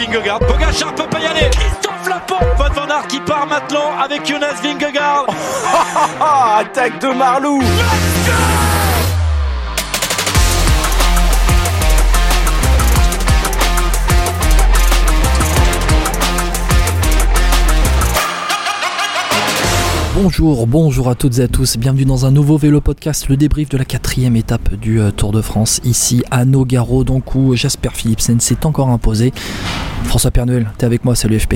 Vingegaard. Pogacar peut pas y aller. Christophe Laporte. Van Van Aert qui part maintenant avec Jonas Vingegaard. Attaque de Marlou. Bonjour, bonjour à toutes et à tous, bienvenue dans un nouveau vélo podcast, le débrief de la quatrième étape du euh, Tour de France, ici à Nogaro, donc où Jasper Philipsen s'est encore imposé. François Père Noël, t'es avec moi, salut FP.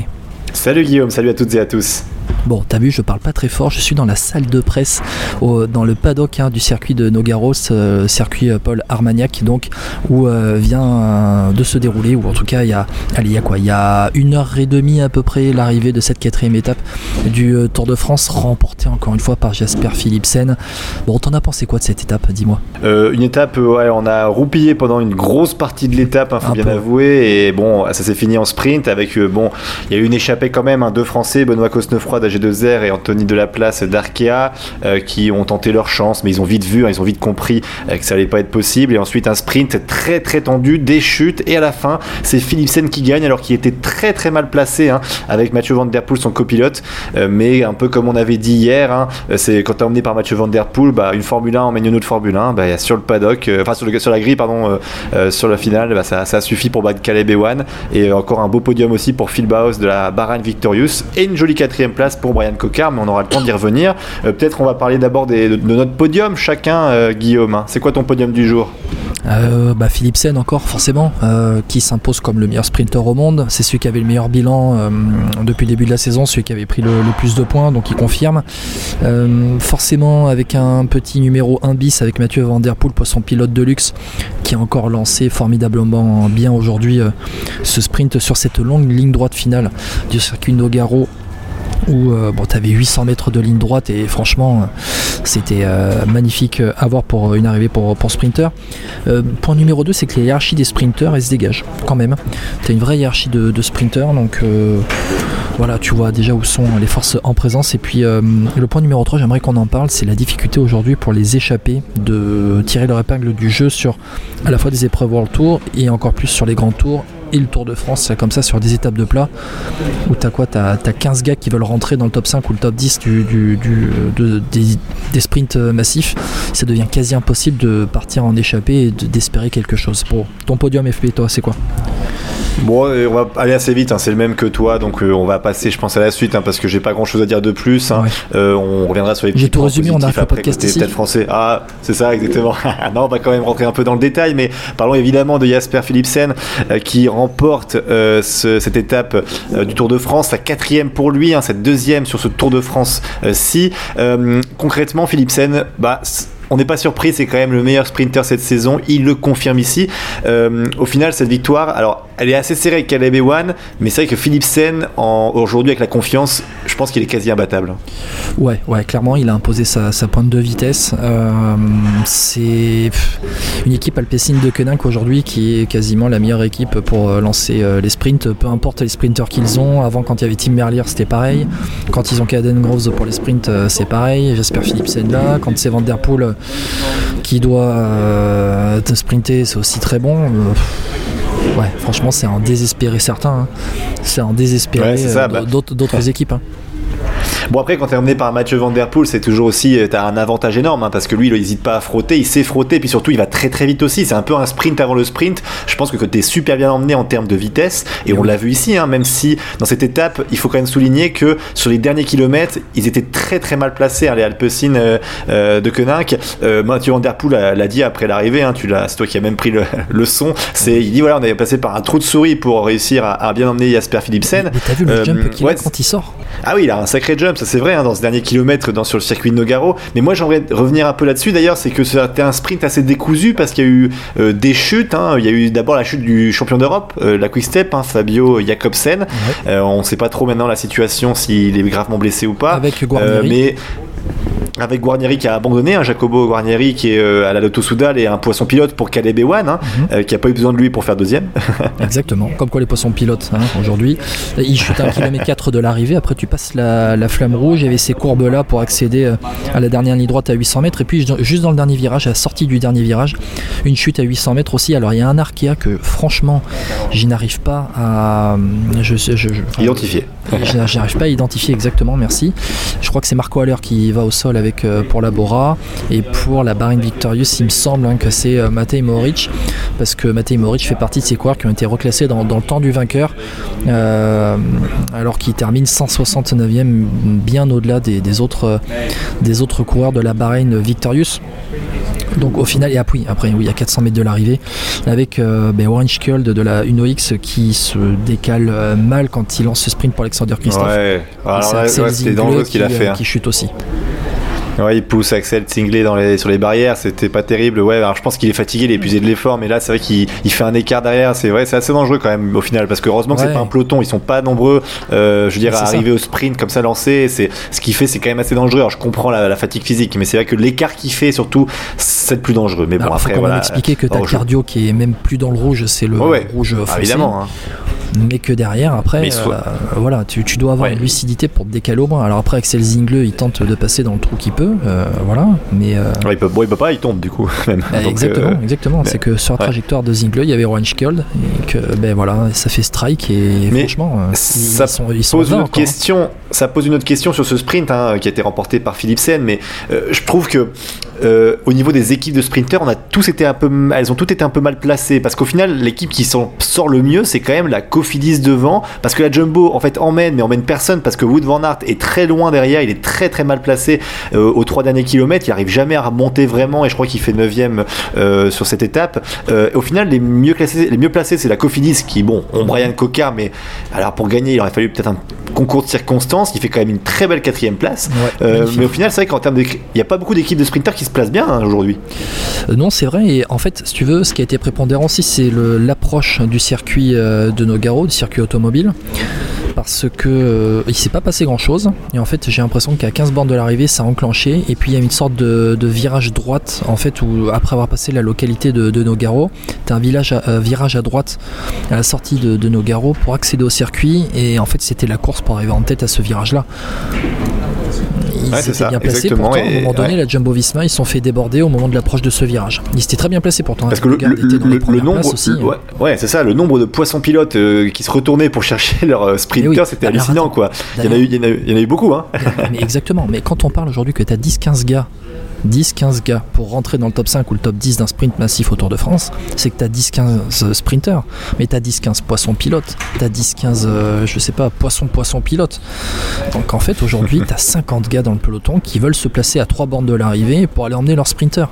Salut Guillaume, salut à toutes et à tous. Bon, t'as vu, je parle pas très fort. Je suis dans la salle de presse, dans le paddock hein, du circuit de Nogaros, euh, circuit euh, Paul Armagnac, donc où euh, vient de se dérouler, ou en tout cas, il y a, allez, il y a quoi Il y a une heure et demie à peu près l'arrivée de cette quatrième étape du Tour de France, remportée encore une fois par Jasper Philipsen. Bon, t'en as pensé quoi de cette étape Dis-moi? une étape, ouais, on a roupillé pendant une grosse partie de l'étape, il hein, faut bien avouer, et bon, ça s'est fini en sprint avec, bon, il y a eu une échappée quand même, hein, deux Français, Benoît Cosnefroy d'AG2R et Anthony Delaplace d'Arkea euh, qui ont tenté leur chance, mais ils ont vite vu, hein, ils ont vite compris euh, que ça allait pas être possible. Et ensuite un sprint très très tendu, des chutes, et à la fin c'est Philipsen qui gagne alors qu'il était très très mal placé hein, avec Mathieu Van Der Poel son copilote. Euh, mais un peu comme on avait dit hier, hein, c'est quand t'es emmené par Mathieu Van Der Poel, bah, une Formule 1 emmène une autre Formule 1, bah, sur le paddock, enfin sur, la grille pardon, sur la finale, bah, ça, ça suffit pour battre Caleb Ewan et encore un beau podium aussi pour Phil Baos de la Bahrain Victorious et une jolie quatrième place Brian Cocard, mais on aura le temps d'y revenir. Euh, peut-être on va parler d'abord de, notre podium, chacun, euh, Guillaume. Hein. C'est quoi ton podium du jour? Euh, bah Philipsen encore forcément qui s'impose comme le meilleur sprinter au monde c'est celui qui avait le meilleur bilan depuis le début de la saison celui qui avait pris le, plus de points donc il confirme forcément avec un petit numéro 1 bis avec Mathieu Van Der son pilote de luxe qui a encore lancé formidablement bien aujourd'hui ce sprint sur cette longue ligne droite finale du circuit Nogaro où euh, bon, tu avais 800 mètres de ligne droite et franchement euh, c'était euh, magnifique à voir pour une arrivée pour, sprinter. point numéro 2 c'est que la hiérarchie des sprinters elle se dégage quand même. Tu as une vraie hiérarchie de, de sprinters donc voilà tu vois déjà où sont les forces en présence et puis le point numéro 3 j'aimerais qu'on en parle c'est la difficulté aujourd'hui pour les échapper de tirer leur épingle du jeu sur à la fois des épreuves World Tour et encore plus sur les grands tours et le Tour de France, comme ça sur des étapes de plat, où tu as quoi Tu as, 15 gars qui veulent rentrer dans le top 5 ou le top 10 du, des, sprints massifs. Ça devient quasi impossible de partir en échappée et d'espérer quelque chose. Pour ton podium FP, toi, c'est quoi? Bon, on va aller assez vite, hein, c'est le même que toi, donc euh, on va passer, je pense, à la suite, hein, parce que j'ai pas grand chose à dire de plus. Hein. Euh, on reviendra sur les J'ai tout résumé, on a fait podcast ici. peut-être français. Ah, c'est ça, exactement. non, on va quand même rentrer un peu dans le détail, mais parlons évidemment de Jasper Philipsen, euh, qui remporte cette étape du Tour de France, la quatrième pour lui, cette deuxième sur ce Tour de France. si concrètement, Philipsen, bah, on n'est pas surpris, c'est quand même le meilleur sprinter cette saison, il le confirme ici. Euh, au final, cette victoire, alors elle est assez serrée avec Caleb Ewan, mais c'est vrai que Philipsen, aujourd'hui avec la confiance, je pense qu'il est quasi imbattable. Ouais, ouais, clairement, il a imposé sa, pointe de vitesse. Euh, c'est une équipe alpécine de Koenig aujourd'hui qui est quasiment la meilleure équipe pour euh, lancer les sprints, peu importe les sprinters qu'ils ont. Avant, quand il y avait Tim Merlier, c'était pareil. Quand ils ont Caden Groves pour les sprints, c'est pareil. J'espère Philipsen là. Quand c'est Van Der Poel qui doit euh, te sprinter, c'est aussi très bon. Euh, ouais, franchement, c'est un désespéré certain. Hein. C'est un désespéré euh, bah. d'autres équipes. Hein. Bon, après, quand tu es emmené par Mathieu Van Der Poel, c'est toujours aussi, euh, tu as un avantage énorme, hein, parce que lui, il n'hésite pas à frotter, il sait frotter, puis surtout, il va très très vite aussi. C'est un peu un sprint avant le sprint. Je pense que tu es super bien emmené en termes de vitesse, et on l'a vu ici, hein, même si dans cette étape, il faut quand même souligner que sur les derniers kilomètres, ils étaient très très mal placés, hein, les Alpecin euh, euh, de Koenig. Mathieu Van Der Poel l'a dit après l'arrivée, tu c'est toi qui as même pris le, son. C'est, il dit voilà, on avait passé par un trou de souris pour réussir à, bien emmener Jasper Philipsen. Mais, t'as vu le jump qu'il a quand il sort? Ah oui, il a un sacré jump ça c'est vrai, hein, dans ce dernier kilomètre dans, sur le circuit de Nogaro. Mais moi j'aimerais revenir un peu là-dessus d'ailleurs, c'est que c'était un sprint assez décousu parce qu'il y a eu euh, des chutes. Hein. Il y a eu d'abord la chute du champion d'Europe, euh, la Quick Step, hein, Fabio Jacobsen. Euh, on ne sait pas trop maintenant la situation, s'il est gravement blessé ou pas. Avec Guarnieri. mais avec Guarnieri qui a abandonné, un Jacobo Guarnieri qui est à la Lotto Soudal et un poisson pilote pour Caleb Ewan, hein, mhm. qui a pas eu besoin de lui pour faire deuxième. Exactement, comme quoi les poissons pilotes hein, aujourd'hui. Il chute à 1 km 4 de l'arrivée, après tu passes la, flamme rouge, il y avait ces courbes là pour accéder à la dernière ligne droite à 800 mètres, et puis juste dans le dernier virage, à la sortie du dernier virage, une chute à 800 mètres aussi. Alors il y a un Arkea que franchement, je n'arrive pas à je, je, identifier. J'arrive pas à identifier exactement, merci. Je crois que c'est Marco Haller qui va au sol avec euh, pour la Bora et pour la Barine Victorious, il me semble hein, que c'est euh, Matej Moric parce que Matej Moric fait partie de ces coureurs qui ont été reclassés dans, le temps du vainqueur euh, alors qu'il termine 169e bien au-delà des, autres, des autres coureurs de la Bahreïn Victorious. Donc au final, et après, après oui, a 400 mètres de l'arrivée, avec euh, ben, Orange Kuld de la Uno-X qui se décale euh, mal quand il lance ce sprint pour Alexander Christophe. Ouais, alors c'était dangereux ce qu'il a fait. Hein. Qui chute aussi. Ouais, il pousse Axel Tingley dans les, sur les barrières, c'était pas terrible. Ouais, alors je pense qu'il est fatigué, il est épuisé de l'effort, mais là c'est vrai qu'il il fait un écart derrière. C'est vrai, c'est assez dangereux quand même au final, parce que heureusement que c'est pas un peloton, ils sont pas nombreux. Euh, je veux dire, à arriver au sprint comme ça lancé, c'est ce qu'il fait, c'est quand même assez dangereux. Alors je comprends la, fatigue physique, mais c'est vrai que l'écart qu'il fait surtout, c'est plus dangereux. Mais bon, après, faut quand voilà. expliquer que ta cardio qui est même plus dans le rouge, c'est le rouge foncé. évidemment. Hein mais que derrière, après, euh, voilà, tu, dois avoir une lucidité pour te décaler au moins. Alors après, Axel Zingle, il tente de passer dans le trou qu'il peut, euh, voilà, mais. Euh, il, peut, peut pas, il tombe du coup. Bah, exactement, exactement. C'est que sur la trajectoire de Zingle, il y avait Rowan Schikold, et que, ben voilà, ça fait strike, et franchement, ça ils sont, pose une autre hein. question. Ça pose une autre question sur ce sprint hein, qui a été remporté par Philippe Sen, mais je trouve que euh, au niveau des équipes de sprinters, on a tous été un peu, elles ont toutes été un peu mal placées parce qu'au final, l'équipe qui sort le mieux, c'est quand même la Cofidis devant parce que la Jumbo en fait emmène, mais emmène personne parce que Wood Van Aert est très loin derrière, il est très très mal placé euh, aux trois derniers kilomètres, il arrive jamais à remonter vraiment et je crois qu'il fait 9 euh, sur cette étape. au final, les mieux classés, les mieux placés, c'est la Cofidis qui, bon, ont Brian Coca, mais alors pour gagner, il aurait fallu peut-être un concours de circonstances. Il fait quand même une très belle quatrième place, mais au final, c'est vrai qu'en termes de, il n'y a pas beaucoup d'équipes de sprinters qui se place bien hein, aujourd'hui. Euh, non, c'est vrai. Et en fait, si tu veux, ce qui a été prépondérant aussi, c'est l'approche du circuit euh, de Nogaro, du circuit automobile parce que euh, il s'est pas passé grand chose et en fait j'ai l'impression qu'à 15 bornes de l'arrivée ça a enclenché. Et puis il y a une sorte de, virage droite en fait où après avoir passé la localité de, Nogaro tu as un village virage à droite à la sortie de, de, Nogaro pour accéder au circuit. Et en fait c'était la course pour arriver en tête à ce virage là ils étaient bien placés. Pourtant, à un moment donné, la Jumbo Visma, ils se sont fait déborder au moment de l'approche de ce virage. Ils étaient très bien placés pourtant. Parce que le, nombre, aussi, hein. ouais, c'est ça, le nombre de poissons pilotes euh, qui se retournaient pour chercher leur euh, sprinter, eh c'était hallucinant, quoi. Il y, en a eu, il, y en a eu, beaucoup, hein. mais exactement. Mais quand on parle aujourd'hui que tu as 10-15 gars 10-15 gars pour rentrer dans le top 5 ou le top 10 d'un sprint massif autour de France, c'est que tu as 10-15 sprinters, mais tu as 10-15 poissons pilotes, tu as 10-15, je sais pas, poissons-poissons pilotes. Donc en fait, aujourd'hui, tu as 50 gars dans le peloton qui veulent se placer à 3 bornes de l'arrivée pour aller emmener leur sprinter.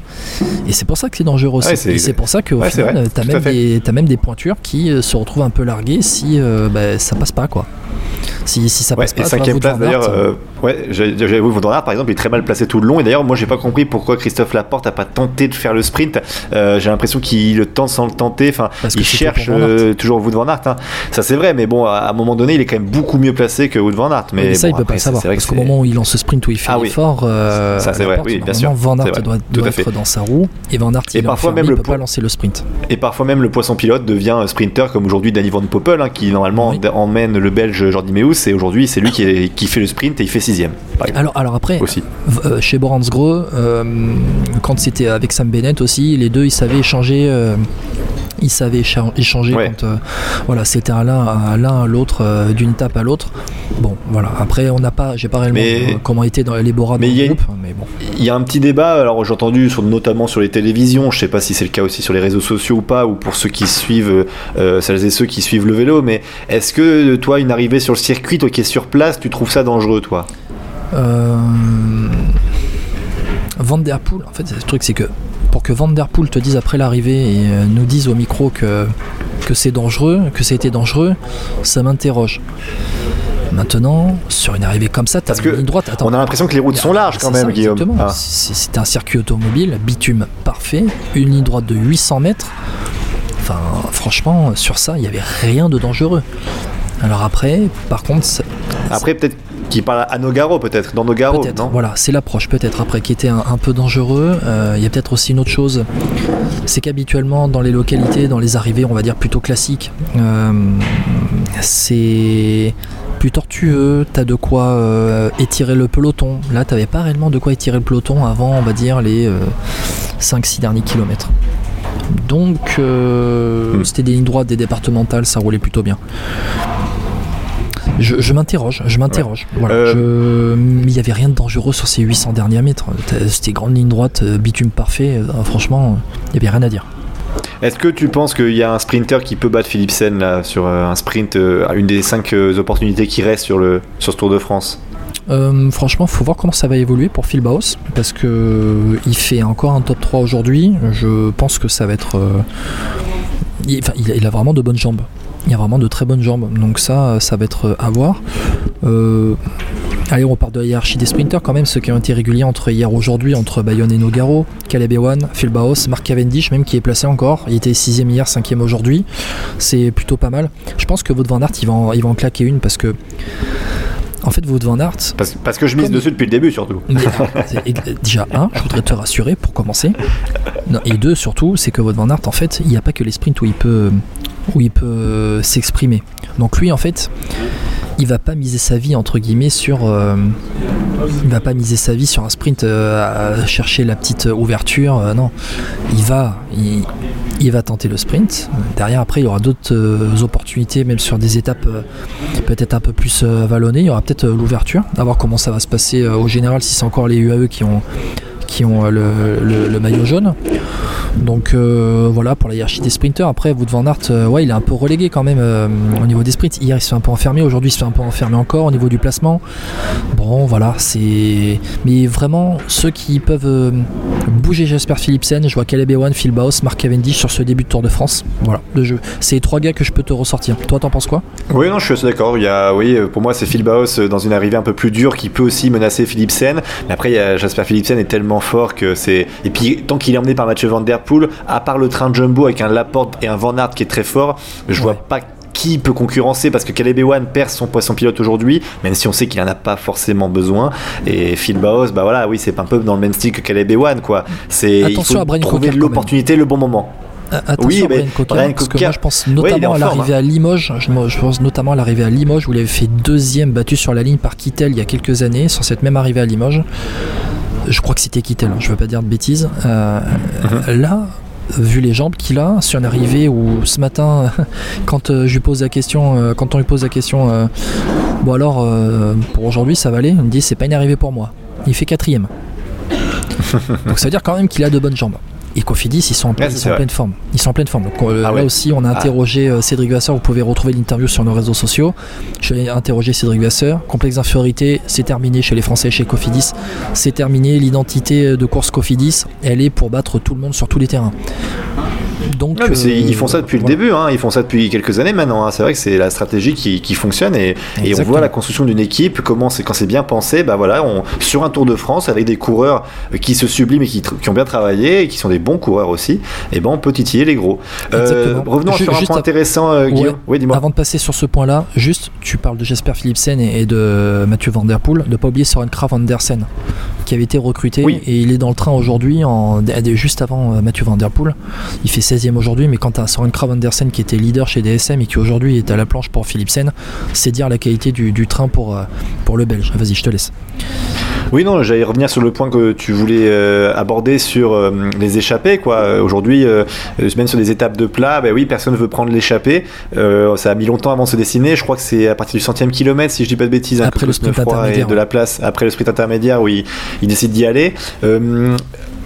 Et c'est pour ça que c'est dangereux aussi. Et c'est pour ça qu'au final, tu as, même des pointures qui euh, se retrouvent un peu larguées si euh, bah, ça passe pas, quoi. Si, si ça passe pas, cinquième place d'ailleurs, euh, ouais, j'avais vu par exemple, il est très mal placé tout le long. Et d'ailleurs, moi, j'ai pas compris pourquoi Christophe Laporte a pas tenté de faire le sprint. Euh, j'ai l'impression qu'il le tente sans le tenter. Enfin, il cherche euh, toujours Wood van Aert. Hein. Ça, c'est vrai, mais bon, à un moment donné, il est quand même beaucoup mieux placé que Wood van Aert. Mais, ça, il peut pas le savoir. Parce qu'au moment où il lance ce sprint où il fait ah, l'effort, ça c'est vrai, oui, bien sûr. Van Aert doit, être dans sa roue et Van Aert, il, parfois même le peut pas lancer le sprint. Et parfois même le poisson pilote devient sprinter, comme aujourd'hui Danny Van Poppel, hein, qui normalement emmène le Belge Jordi Meus, et aujourd'hui c'est lui qui, qui, fait le sprint et il fait sixième. Alors, alors après, aussi. Euh, chez Boransgro, euh, quand c'était avec Sam Bennett aussi, les deux ils savaient échanger. Euh, ils savaient échanger quand voilà c'était à l'un à l'un à l'autre d'une tape à l'autre. Bon voilà. Après on n'a pas j'ai pas réellement comment était dans les Boras dans le groupe mais bon. il y a un petit débat alors j'ai entendu sur, notamment sur les télévisions je sais pas si c'est le cas aussi sur les réseaux sociaux ou pas ou pour ceux qui suivent celles et ceux qui suivent le vélo mais est-ce que toi une arrivée sur le circuit toi qui es sur place tu trouves ça dangereux toi? Euh, Van Der Poel, en fait, le truc, c'est que pour que Van Der Poel te dise après l'arrivée et euh, nous dise au micro que, que c'est dangereux, que ça a été dangereux, ça m'interroge. Maintenant, sur une arrivée comme ça, tu as une ligne droite. on a l'impression que les routes sont larges quand même, Guillaume. Ah. C'est un circuit automobile, bitume parfait, une ligne droite de 800 mètres. Enfin, franchement, sur ça, il n'y avait rien de dangereux. Alors après, par contre. Après, peut-être qui parle à Nogaro peut-être, dans Nogaro. Peut-être, voilà, c'est l'approche peut-être après qui était un, peu dangereux. Euh, il y a peut-être aussi une autre chose, c'est qu'habituellement dans les localités, dans les arrivées, on va dire plutôt classiques, euh, c'est plus tortueux, t'as de quoi euh, étirer le peloton. Là, t'avais pas réellement de quoi étirer le peloton avant, on va dire, les 5-6 derniers kilomètres. Donc, hmm. c'était des lignes droites, des départementales, ça roulait plutôt bien. Je, m'interroge, je m'interroge. Euh, il n'y avait rien de dangereux sur ces 800 derniers mètres. C'était grande ligne droite, euh, bitume parfait. Euh, franchement, il n'y avait rien à dire. Est-ce que tu penses qu'il y a un sprinter qui peut battre Philipsen là, sur un sprint, une des cinq opportunités qui restent sur, le, sur ce Tour de France? Euh, franchement, faut voir comment ça va évoluer pour Phil Baos parce que il fait encore un top 3 aujourd'hui. Je pense que ça va être. il, a vraiment de bonnes jambes. Il y a vraiment de très bonnes jambes. Donc ça, ça va être à voir. Euh, allez, on part de la hiérarchie des sprinters quand même, ceux qui ont été réguliers entre hier et aujourd'hui, entre Bayonne et Nogaro, Caleb Ewan, Phil Baos, Mark Cavendish, même qui est placé encore. Il était 6ème hier, 5ème aujourd'hui. C'est plutôt pas mal. Je pense que votre Van Aert, il va, en, il va en claquer une parce que en fait, votre Van Aert. Parce, parce que je mise dessus depuis le début, surtout. déjà, un, je voudrais te rassurer pour commencer. et deux, surtout, c'est que votre Van Aert, en fait, il n'y a pas que les sprints où il peut où il peut s'exprimer. Donc lui en fait, il va pas miser sa vie entre guillemets sur euh, il va pas miser sa vie sur un sprint euh, à chercher la petite ouverture euh, non. Il va il, va tenter le sprint. Derrière après il y aura d'autres opportunités même sur des étapes peut-être un peu plus vallonnées. Il y aura peut-être l'ouverture à voir comment ça va se passer au général si c'est encore les UAE qui ont qui ont le maillot jaune donc euh, voilà pour la hiérarchie des sprinters. Après, Wout van Aert, euh, ouais, il est un peu relégué quand même euh, au niveau des sprints. Hier, il se fait un peu enfermé. Aujourd'hui, il se fait un peu enfermé encore au niveau du placement. Bon, voilà, c'est. Mais vraiment, ceux qui peuvent bouger Jasper Philipsen, je vois Caleb Ewan, Phil Baos, Mark Cavendish sur ce début de Tour de France. Voilà, le jeu. C'est trois gars que je peux te ressortir. Toi, t'en penses quoi? Oui, non, je suis assez d'accord. Il y a, oui, pour moi, c'est Phil Baos dans une arrivée un peu plus dure qui peut aussi menacer Philipsen. Mais après, il y Jasper Philipsen est tellement fort que c'est. Et puis, tant qu'il est emmené par Mathieu Van Der Poel, à part le train Jumbo avec un Laporte et un Van Aert qui est très fort, je vois pas qui peut concurrencer parce que Caleb Ewan perd son poisson pilote aujourd'hui, même si on sait qu'il en a pas forcément besoin. Et Phil Baos, bah voilà, oui, c'est un peu dans le même style que Caleb Ewan, quoi. C'est il faut trouver l'opportunité, le bon moment. Attention oui, mais Brian parce que moi je pense notamment à l'arrivée hein. à Limoges. Je, pense notamment à l'arrivée à Limoges où il avait fait deuxième battu sur la ligne par Kittel il y a quelques années sur cette même arrivée à Limoges. Je crois que c'était Kittel, hein, je veux pas dire de bêtises. Euh, uh-huh. Là, vu les jambes qu'il a sur une arrivée où ce matin quand euh, je lui pose la question euh, quand on lui pose la question bon alors pour aujourd'hui ça va aller il me dit c'est pas une arrivée pour moi il fait quatrième donc ça veut dire quand même qu'il a de bonnes jambes et Cofidis, ils sont en, pleine forme. Ils sont en pleine forme. Euh, ah là aussi, on a ah. interrogé euh, Cédric Vasseur. Vous pouvez retrouver l'interview sur nos réseaux sociaux. J'ai interrogé Cédric Vasseur. Complexe d'infériorité, c'est terminé chez les Français, chez Cofidis. C'est terminé. L'identité de course Cofidis, elle est pour battre tout le monde sur tous les terrains. Donc, ils font ça depuis le début, hein. ils font ça depuis quelques années maintenant. Hein. C'est vrai que c'est la stratégie qui, fonctionne et, on voit la construction d'une équipe, comment c'est quand c'est bien pensé. Bah voilà, on, sur un Tour de France avec des coureurs qui se subliment et qui, ont bien travaillé et qui sont des bons coureurs aussi. Et ben on peut titiller les gros. Euh, revenons sur un point intéressant, euh, Guillaume. Oui. Avant de passer sur ce point-là, juste, tu parles de Jasper Philipsen et, de Mathieu Van Der Poel, ne pas oublier Soren Kraf Andersen qui avait été recruté et il est dans le train aujourd'hui, juste avant euh, Mathieu Van Der Poel. Il fait 16e aujourd'hui, mais quand tu as Soren Krav Andersen qui était leader chez DSM et qui aujourd'hui est à la planche pour Philipsen, c'est dire la qualité du, train pour, euh, pour le Belge. Vas-y, je te laisse. Oui, non, j'allais revenir sur le point que tu voulais euh, aborder sur euh, les échappées. Quoi. Aujourd'hui, même sur des étapes de plat, ben oui, personne ne veut prendre l'échappée. ça a mis longtemps avant de se dessiner. Je crois que c'est à partir du centième kilomètre, si je dis pas de bêtises, hein, après le sprint intermédiaire, de la place, après le sprint intermédiaire, où il, il décide d'y aller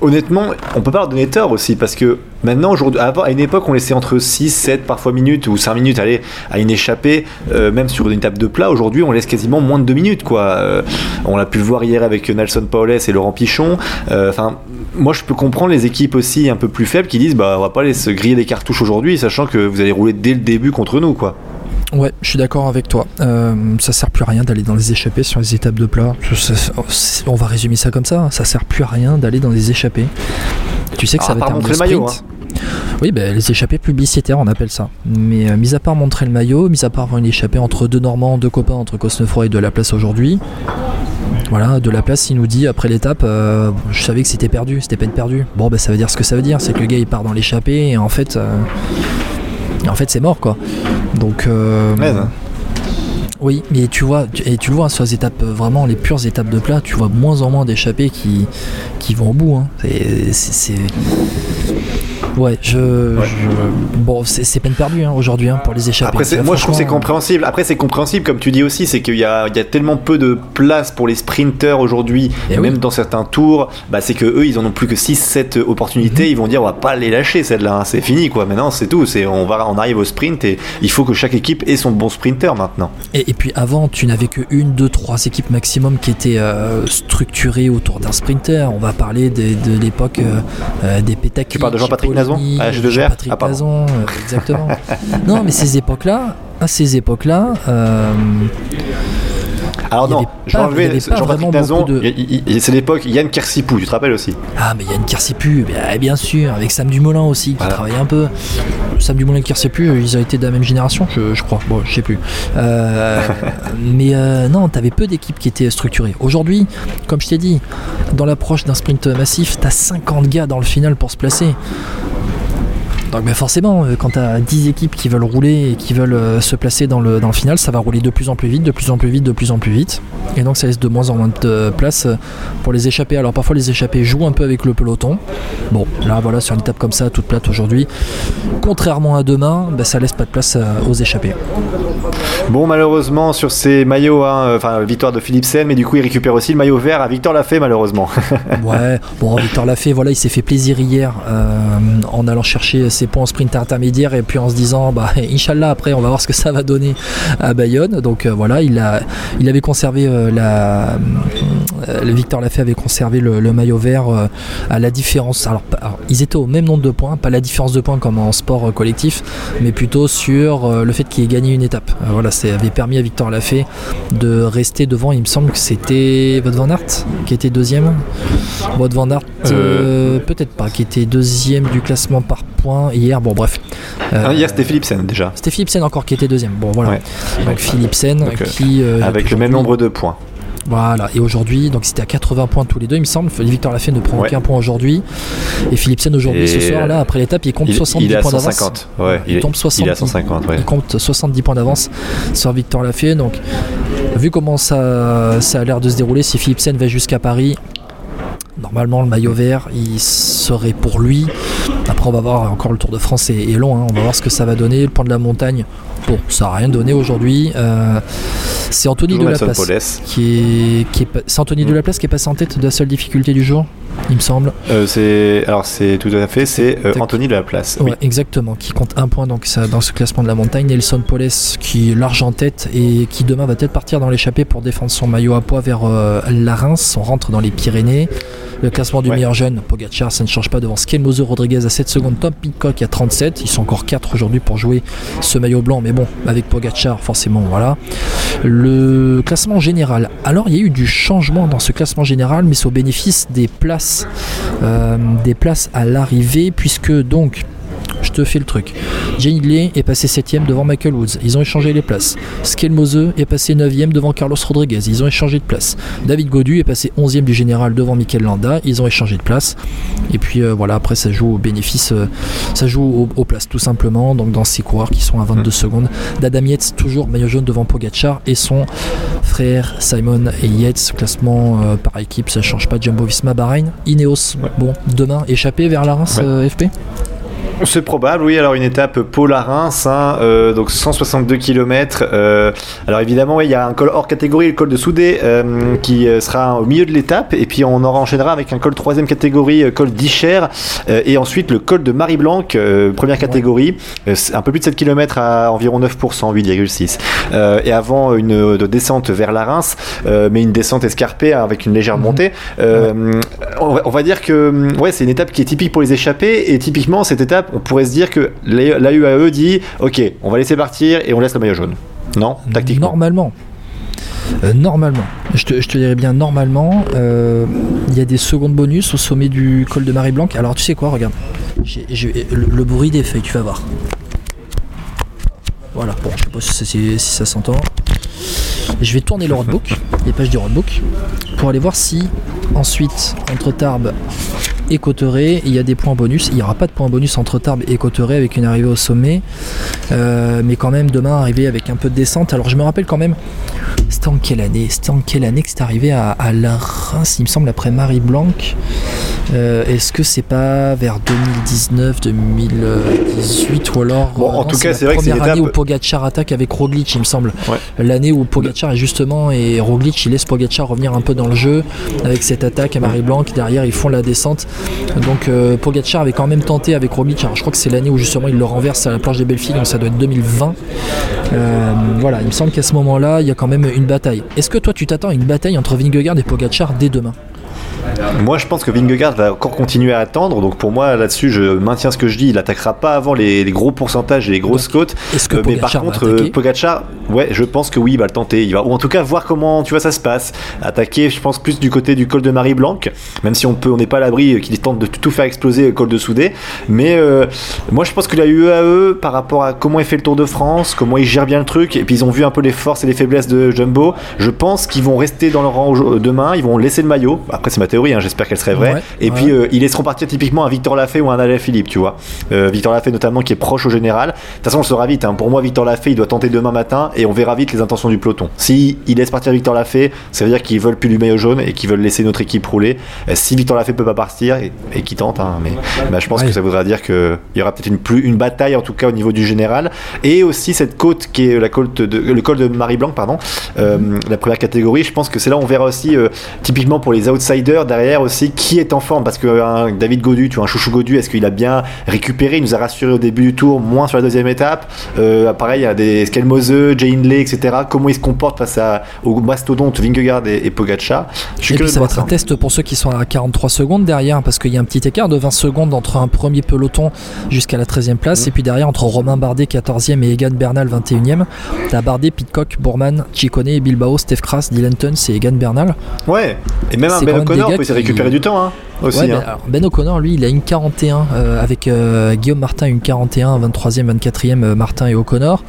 honnêtement, on peut pas leur donner tort aussi parce que maintenant, aujourd'hui, à une époque, on laissait entre 6, 7 parfois minutes ou 5 minutes aller à une échappée, euh, même sur une table de plat. Aujourd'hui, on laisse quasiment moins de 2 minutes. Quoi. Euh, on l'a pu le voir hier avec Nelson Paules et Laurent Pichon. Euh, enfin, moi, je peux comprendre les équipes aussi un peu plus faibles qui disent bah, on va pas aller se griller des cartouches aujourd'hui, sachant que vous allez rouler dès le début contre nous. quoi. Ouais, je suis d'accord avec toi. Euh, ça sert plus à rien d'aller dans les échappées sur les étapes de plat. On va résumer ça comme ça. Ça sert plus à rien d'aller dans les échappées. Tu sais que ça va être un maillot, hein. Oui, ben, les échappées publicitaires, on appelle ça. Mais mis à part montrer le maillot, mis à part avoir une échappée entre deux Normands, deux copains, entre Cosnefroy et de la place aujourd'hui, voilà, de la place, il nous dit après l'étape, je savais que c'était perdu, c'était peine perdue. Bon, ben ça veut dire ce que ça veut dire, c'est que le gars il part dans l'échappée et en fait, en fait c'est mort quoi. Donc. Oui, mais tu vois, et tu le vois sur les étapes, vraiment les pures étapes de plat, tu vois moins en moins d'échappées qui, qui vont au bout. Hein. C'est Ouais, je, bon, c'est peine perdue hein, aujourd'hui hein, pour les échapper. Après, moi, je trouve c'est compréhensible. Après, c'est compréhensible, comme tu dis aussi, c'est qu'il y, y a, tellement peu de place pour les sprinters aujourd'hui, et eh même dans certains tours, bah, c'est que eux, ils en ont plus que 6-7 opportunités. Mhm. Ils vont dire, on va pas les lâcher celle-là, hein. c'est fini quoi. Maintenant, c'est tout. C'est on va, on arrive au sprint et il faut que chaque équipe ait son bon sprinter maintenant. Et, puis avant, tu n'avais que une, deux, trois équipes maximum qui étaient euh, structurées autour d'un sprinter. On va parler de, l'époque euh, euh, des pétacs. Tu parles de Jean-Patrick Patrick ah, euh, exactement. non, mais ces époques-là, à ces époques-là. Euh, alors non, Jean-Patrick Nazon, c'est l'époque Yann Kersipou, tu te rappelles aussi Ah mais Yann Kersipou, bien, bien sûr, avec Sam Dumoulin aussi, qui travaillait un peu. Sam Dumoulin et Kersipou, ils ont été de la même génération, je, crois, bon, je sais plus. Euh, mais non, t'avais peu d'équipes qui étaient structurées. Aujourd'hui, comme je t'ai dit, dans l'approche d'un sprint massif, t'as 50 gars dans le final pour se placer. Donc forcément, euh, quand tu as 10 équipes qui veulent rouler et qui veulent euh, se placer dans le, dans le final, ça va rouler de plus en plus vite, de plus en plus vite, de plus en plus vite. Et donc ça laisse de moins en moins de place euh, pour les échapper. Alors parfois les échappés jouent un peu avec le peloton. Bon, là voilà, sur une étape comme ça, toute plate aujourd'hui, contrairement à demain, bah, ça laisse pas de place aux échappés. Bon, malheureusement, sur ces maillots, hein, enfin, victoire de Philipsen, mais du coup, il récupère aussi le maillot vert à Victor Lafay, malheureusement. ouais, bon, Victor Lafay, voilà, il s'est fait plaisir hier en allant chercher ses points en sprint intermédiaire et puis en se disant bah Inch'Allah après on va voir ce que ça va donner à Bayonne. Donc euh, voilà il, a, il avait conservé euh, la Victor Lafay avait conservé le, maillot vert à la différence alors, ils étaient au même nombre de points pas la différence de points comme en sport collectif mais plutôt sur le fait qu'il ait gagné une étape voilà ça avait permis à Victor Lafay de rester devant il me semble que c'était Wout van Aert qui était deuxième Wout van Aert peut-être pas qui était deuxième du classement par points hier. Bon, bref. Euh, hier, c'était Philipsen déjà. C'était Philipsen encore qui était deuxième. Bon, voilà. Donc Philipsen euh, qui. Euh, avec le même nombre de points. Voilà, et aujourd'hui, donc c'était à 80 points tous les deux, il me semble. Victor Lafay ne prend aucun point aujourd'hui. Et Philipsen aujourd'hui, ce soir, là, après l'étape, il compte 70 points d'avance. Ouais, il, tombe 60, il, 150, il compte 70 points d'avance sur Victor Lafay. Donc, vu comment ça, ça a l'air de se dérouler, si Philipsen va jusqu'à Paris, Normalement, le maillot vert, il serait pour lui. Après, on va voir encore le Tour de France est, long. Hein. On va voir ce que ça va donner. Le point de la montagne, bon, ça n'a rien donné aujourd'hui. Euh, c'est Anthony de la Place qui est, qui est, c'est Anthony de la Place qui est passé en tête de la seule difficulté du jour? Il me semble. Euh, c'est alors c'est tout à fait c'est euh, Anthony de la place. oui. exactement, qui compte un point donc ça, dans ce classement de la montagne. Nelson Poles qui est large en tête et qui demain va peut-être partir dans l'échappée pour défendre son maillot à poids vers euh, la Reims. On rentre dans les Pyrénées. Le classement du meilleur jeune, Pogacar, ça ne change pas devant Skelmozo Rodriguez à 7 secondes, Tom Pitcock à 37. Ils sont encore 4 aujourd'hui pour jouer ce maillot blanc, mais bon, avec Pogacar, forcément, voilà. Le classement général. Alors, il y a eu du changement dans ce classement général, mais c'est au bénéfice des places, euh, des places à l'arrivée, puisque donc je te fais le truc. Jane Lee est passé 7ème devant Michael Woods. Ils ont échangé les places. Skelmose est passé 9ème devant Carlos Rodriguez. Ils ont échangé de place. David Godu est passé 11ème du général devant Michael Landa. Ils ont échangé de place. Et puis euh, voilà, après ça joue au bénéfice, euh, ça joue aux, places tout simplement. Donc dans ces coureurs qui sont à 22 mm. secondes. D'Adam Yates toujours maillot jaune devant Pogachar et son frère Simon et Yates. Classement euh, par équipe, ça change pas. Jumbo Visma Bahreïn. Ineos. Bon, demain échappé vers la Reims FP c'est probable, oui. Alors une étape Pôle à Reims, hein, euh, donc 162 km. Euh, alors évidemment, il y a un col hors catégorie, le col de Soudé, euh, qui sera au milieu de l'étape, et puis on en enchaînera avec un col troisième catégorie, col d'Icher, et ensuite le col de Marie-Blanc, première catégorie, un peu plus de 7 km à environ 9%, 8,6. et avant une descente vers la Reims, mais une descente escarpée avec une légère mhm. montée. On, va dire que ouais, c'est une étape qui est typique pour les échappés, et typiquement cette étape on pourrait se dire que l'AUAE dit Ok, on va laisser partir et on laisse le maillot jaune. Non Tactiquement Normalement. Euh, normalement, je te, dirais bien normalement, euh, il y a des secondes bonus au sommet du col de Marie-Blanc. Alors tu sais quoi, regarde, le, bruit des feuilles, tu vas voir. Voilà, bon, je sais pas si, ça s'entend. Je vais tourner le roadbook, les pages du roadbook, pour aller voir si ensuite, entre Tarbes et Cotteret, il y a des points bonus. Il n'y aura pas de points bonus entre Tarbes et Cotteret avec une arrivée au sommet, euh, mais quand même demain arriver avec un peu de descente. Alors je me rappelle quand même, c'était en quelle année? C'était en quelle année que c'est arrivé à, à la Reims, il me semble, après Marie Blanc euh, est-ce que c'est pas vers 2019, 2018 ou alors bon, en tout cas, c'est vrai que c'est l'année où Pogacar attaque avec Roglic, il me semble. L'année où Pogacar est justement et Roglic il laisse Pogacar revenir un peu dans le jeu avec cette attaque à Marie Blanc. Derrière, ils font la descente. Donc euh, avait quand même tenté avec Roglic. Je crois que c'est l'année où justement il le renverse à la planche des belles filles, donc ça doit être 2020. Euh, voilà, il me semble qu'à ce moment-là, il y a quand même une bataille. Est-ce que toi, tu t'attends à une bataille entre Vingegaard et Pogacar dès demain? Moi, je pense que Vingegaard va encore continuer à attendre. Donc, pour moi, là-dessus, je maintiens ce que je dis. Il attaquera pas avant les, gros pourcentages et les grosses côtes. Que euh, mais par contre, euh, Pogacar, ouais, je pense que oui, il va le tenter. Il va, ou en tout cas, voir comment, tu vois, ça se passe. Attaquer, je pense, plus du côté du col de Marie Blanc. Même si on peut, on n'est pas à l'abri euh, qu'il tente de tout faire exploser le col de Soudé. Mais moi, je pense qu'il a eu UAE par rapport à comment il fait le Tour de France, comment il gère bien le truc. Et puis, ils ont vu un peu les forces et les faiblesses de Jumbo. Je pense qu'ils vont rester dans le rang demain. Ils vont laisser le maillot. Après, c'est ma théorie. Hein, j'espère qu'elle serait vraie. et puis euh, ils laisseront partir typiquement un Victor Lafay ou un Alain Philippe, tu vois. Euh, Victor Lafay notamment qui est proche au général. De toute façon, on le saura vite. Hein. Pour moi, Victor Lafay, il doit tenter demain matin et on verra vite les intentions du peloton. Si il laisse partir Victor Lafay, ça veut dire qu'ils veulent plus du maillot jaune et qu'ils veulent laisser notre équipe rouler. Euh, si Victor Lafay peut pas partir et, et qui tente, hein, mais bah, je pense que ça voudra dire qu'il y aura peut-être une, plus, une bataille en tout cas au niveau du général et aussi cette côte qui est la côte de, le col de Marie Blanc, pardon, la première catégorie. Je pense que c'est là où on verra aussi typiquement pour les outsiders derrière aussi qui est en forme parce que hein, David Godu, tu vois, un chouchou Godu, est-ce qu'il a bien récupéré Il nous a rassuré au début du tour, moins sur la deuxième étape. Euh, pareil, il y a des Skelmose, Jay Hindley, etc. Comment il se comporte face à, aux mastodontes Vingegaard et, et Pogacar? Je et puis ça va être un test pour ceux qui sont à 43 secondes derrière parce qu'il y a un petit écart de 20 secondes entre un premier peloton jusqu'à la 13e place mmh. et puis derrière entre Romain Bardet 14e et Egan Bernal 21e. T'as Bardet, Pitcock, Bourman, Chicone, Bilbao, Steph Kras, Dylan Tuns et Egan Bernal. Ouais, et même un Ben O'Connor peut récupérer du temps. Hein. Aussi, ben, hein. ben, O'Connor, lui, il a une 41 euh, avec euh, Guillaume Martin, une 41, 23e, 24e, euh, Martin et O'Connor.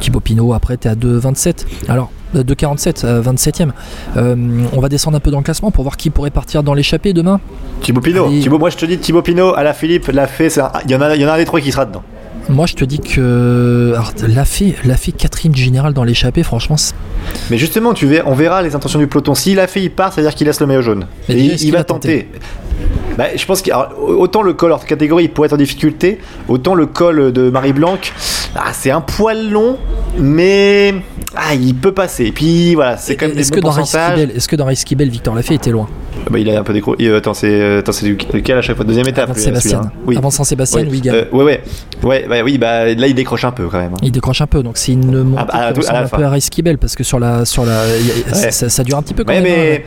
Thibaut Pinot, après, tu es à 2,27. Alors, 2,47, 27e. on va descendre un peu dans le classement pour voir qui pourrait partir dans l'échappée demain. Thibaut Pinot. Thibaut, moi, je te dis, Thibaut Pinot, à la Philippe, l'a fait. Il y, en a, il y en a un des trois qui sera dedans. Moi, je te dis que l'a fait, l'a Catherine Général dans l'échappée, franchement. Mais justement, tu verras, on verra les intentions du peloton. S'il a fait, il part, c'est-à-dire qu'il laisse le maillot jaune. Et il, va tenter. Bah, je pense qu'autant le col hors catégorie il pourrait être en difficulté, autant le col de Marie Blanc, ah, c'est un poil long, mais ah, il peut passer. Et puis voilà, c'est quand même est-ce que, dans est-ce que dans Kibel, Victor Lafay était loin? Bah, Il a un peu décro... Attends, c'est lequel à chaque fois? Deuxième étape Avant Sébastien. Hein. Oui. Avant Saint-Sébastien, oui. Euh, ouais, ouais. Ouais, bah, oui, bah, là il décroche un peu quand même. Hein. Il décroche un peu, donc c'est une montée ah, bah, un peu à Kibel parce que sur la, sur la, ça, ça, dure un petit peu quand même. Mais...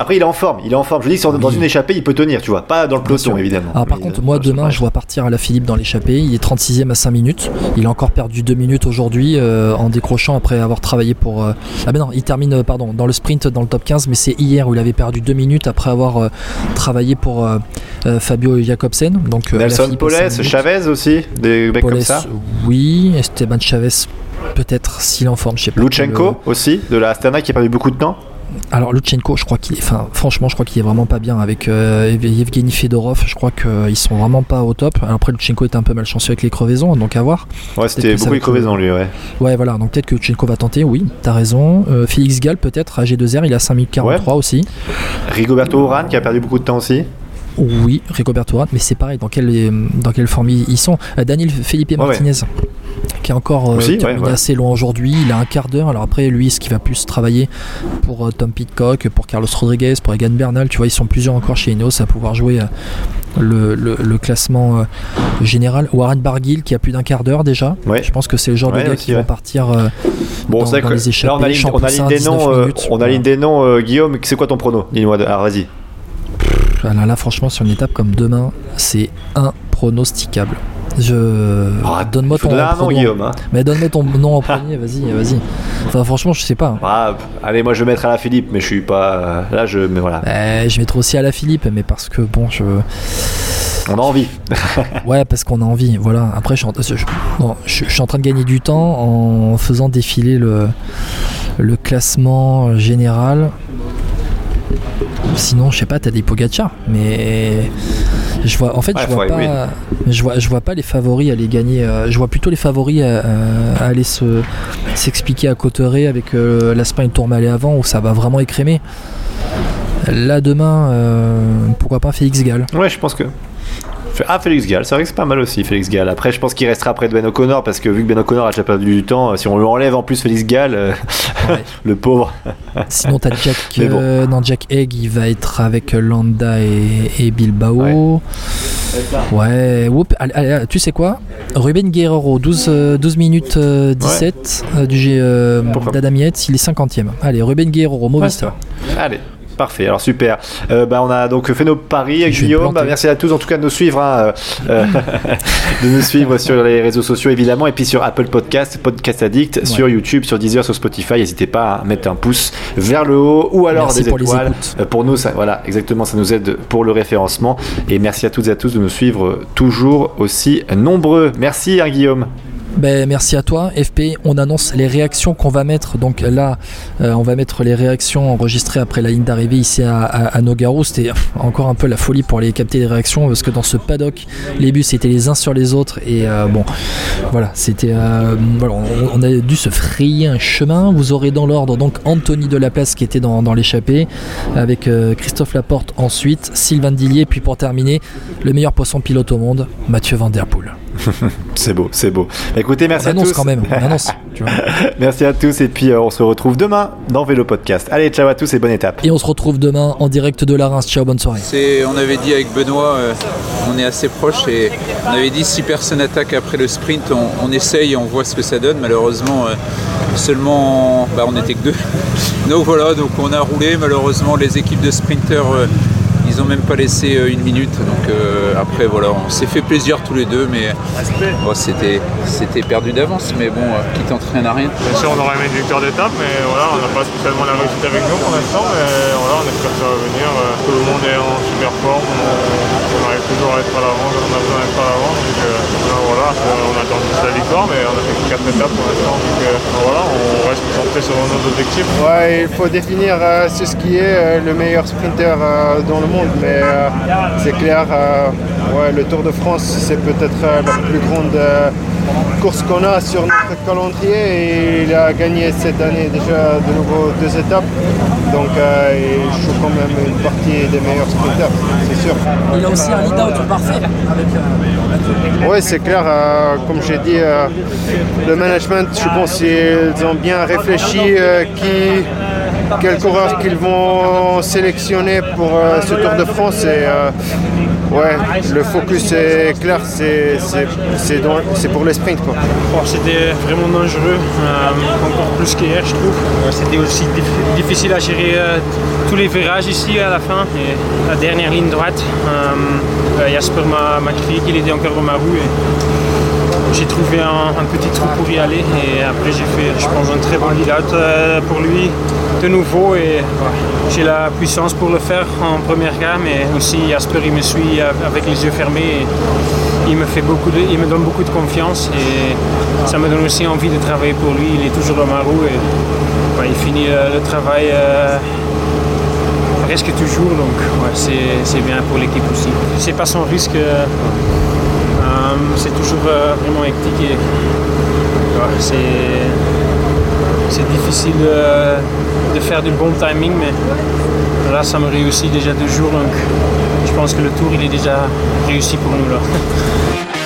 Après, il est en forme. Il est en forme. Je dis, dans une échappée, il peut tenir, tu vois. Pas dans le peloton, évidemment. Alors, par contre, moi, demain, je vois partir à la Philippe dans l'échappée. Il est 36e à 5 minutes. Il a encore perdu 2 minutes aujourd'hui euh, en décrochant après avoir travaillé pour. Euh, ah, ben non, il termine, euh, pardon, dans le sprint dans le top 15, mais c'est hier où il avait perdu 2 minutes après avoir travaillé pour Fabio Jacobsen. Donc, Nelson Poles, Chavez aussi, des mecs comme ça. Oui, Esteban Chavez, peut-être, s'il est en forme, je sais pas. Luchenko aussi, de la Astana, qui a perdu beaucoup de temps alors Lutsenko, je crois qu'il est, enfin franchement, je crois qu'il est vraiment pas bien avec euh, Evgeny Fedorov. Je crois qu'ils sont vraiment pas au top. après, Lutsenko était un peu malchanceux avec les crevaisons, donc à voir. Ouais, c'était beaucoup les crevaisons lui, ouais. Ouais, voilà. Donc peut-être que Lutsenko va tenter. Oui, t'as raison. Euh, Félix Gall peut-être à G2R, il a 5043 aussi. Rigoberto Urán qui a perdu beaucoup de temps aussi. Oui, Rigoberto Urán, mais c'est pareil. Dans quelle dans quelle forme ils sont? Euh, Daniel Felipe Martinez qui est encore euh, assez loin aujourd'hui. Il a un quart d'heure. Alors après, lui, ce qui va plus travailler pour euh, Tom Pitcock, pour Carlos Rodriguez, pour Egan Bernal, tu vois, ils sont plusieurs encore chez Ineos à pouvoir jouer euh, le, classement général. Warren Barguil qui a plus d'un quart d'heure déjà. Je pense que c'est le genre de gars qui vont partir bon, dans, les échecs. on a ligne des noms, on a ligne des noms Guillaume, c'est quoi ton prono Dis-moi, vas-y. là, franchement, sur une étape comme demain, c'est impronosticable Je Ah, donne-moi ton nom, pronom. Guillaume. hein. Mais donne-moi ton nom en premier, vas-y, vas-y. Enfin, franchement, je sais pas. Ah, allez, moi je vais mettre à la Philippe, mais je suis pas. euh, Là, je. Mais voilà. Euh, je mettrai aussi à la Philippe, mais parce que bon, je. On a envie. Ouais, parce qu'on a envie. Voilà. Après, je suis, en... je suis en train de gagner du temps en faisant défiler le, le classement général. Sinon, je sais pas, t'as des Pogacar, mais je vois. En fait, Ouais, je vois pas. Je vois, je vois pas les favoris aller gagner. euh, je vois plutôt les favoris à, à- à aller se s'expliquer à Cotteret avec euh, la Spagne Tourmalet avant où ça va vraiment écrémer. Là demain, euh, pourquoi pas Félix Gall. Ouais, je pense que. Ah, Félix Gall, c'est vrai que c'est pas mal aussi, Félix Gall. Après, je pense qu'il restera près de Ben O'Connor parce que vu que Ben O'Connor a déjà perdu du temps, si on lui enlève en plus Félix Gall, euh, Ouais. le pauvre. Sinon, t'as Jack, bon. euh, non, Jack Egg, il va être avec Landa et, et Bilbao. Ouais, whoop, allez, allez, tu sais quoi? Ruben Guerrero, 12, euh, 12 minutes euh, 17 euh, du G euh, d'Adam Yates, il est 50ème. Allez, Ruben Guerrero, Movistar. Allez. Parfait, alors super. Euh, bah, on a donc fait nos paris, vais Guillaume. Bah, merci à tous en tout cas de nous suivre, hein, euh, de nous suivre sur les réseaux sociaux évidemment, et puis sur Apple Podcast, Podcast Addict, sur YouTube, sur Deezer, sur Spotify. N'hésitez pas à mettre un pouce vers le haut ou alors Merci des pour étoiles. Euh, pour nous, ça, voilà, exactement, ça nous aide pour le référencement. Et merci à toutes et à tous de nous suivre toujours aussi nombreux. Merci, hein, Guillaume. Ben, merci à toi, FP. On annonce les réactions qu'on va mettre. Donc là, euh, on va mettre les réactions enregistrées après la ligne d'arrivée ici à, Nogaro. C'était encore un peu la folie pour les capter les réactions parce que dans ce paddock, les bus étaient les uns sur les autres et euh, bon, voilà, c'était euh, on, a dû se frayer un chemin. Vous aurez dans l'ordre donc Anthony Delaplace qui était dans, l'échappée avec Christophe Laporte ensuite, Sylvain Dillier, puis pour terminer, le meilleur poisson pilote au monde, Mathieu Van Der Poel. C'est beau, c'est beau. Écoutez, merci On à tous. quand même, on annonce. tu vois. Merci à tous et puis euh, on se retrouve demain dans Vélo Podcast. Allez, ciao à tous et bonne étape. Et on se retrouve demain en direct de la Reims. Ciao, bonne soirée. C'est- on avait dit avec Benoît, euh, on est assez proche et on avait dit si personne attaque après le sprint, on, on essaye et on voit ce que ça donne. Malheureusement, euh, seulement, bah, on n'était que deux. Donc voilà, donc on a roulé. Malheureusement, les équipes de sprinters, euh, ils ont même pas laissé euh, une minute. Donc euh, après, voilà, on s'est fait plaisir tous les deux, mais bon, c'était, c'était perdu d'avance. Mais bon, euh, qui tente rien à rien. Bien sûr, on aurait aimé une victoire d'étape, mais voilà, on n'a pas spécialement la réussite avec nous pour l'instant. Mais voilà, on espère que ça va venir. euh, Tout le monde est en super forme. On, on arrive toujours à être à l'avant quand on a besoin d'être à l'avant. Donc euh, voilà, on attend juste la victoire, mais on a fait que 4 étapes pour l'instant. Donc euh, voilà, on reste concentré sur nos objectifs. Ouais, il faut définir euh, c'est ce qui est euh, le meilleur sprinter euh, dans le monde, mais euh, c'est clair, euh, ouais, le Tour de France, c'est peut-être euh, la plus grande course qu'on a sur notre calendrier et il a gagné cette année déjà de nouveau deux étapes, donc euh, il joue quand même une partie des meilleurs sprinters, c'est sûr. Il a aussi un lead-out parfait avec Oui, c'est clair. euh, comme j'ai dit, le management, je pense qu'ils ont bien réfléchi qui, quels coureurs qu'ils vont sélectionner pour euh, ce Tour de France. Et, euh, ouais, le focus est clair, c'est c'est- c'est dans- c'est pour les sprints. Quoi. Bon, C'était vraiment dangereux, euh, encore plus qu'hier, je trouve. C'était aussi dif- difficile à gérer euh, tous les virages ici à la fin et la dernière ligne droite. Jasper m'a m'a crié qu'il était encore dans ma roue. et J'ai trouvé un, un petit trou pour y aller et après j'ai fait, je pense, un très bon lead-out pour lui de nouveau et j'ai la puissance pour le faire en première gamme mais aussi Jasper il me suit avec les yeux fermés et il me, fait beaucoup de, il me donne beaucoup de confiance et ça me donne aussi envie de travailler pour lui. Il est toujours dans ma roue et il finit le travail euh, presque toujours, donc c'est bien pour l'équipe aussi. C'est pas son risque, euh, c'est toujours euh, vraiment hectique et c'est difficile de faire du bon timing, mais là ça me réussit déjà deux jours, donc je pense que le tour il est déjà réussi pour nous là.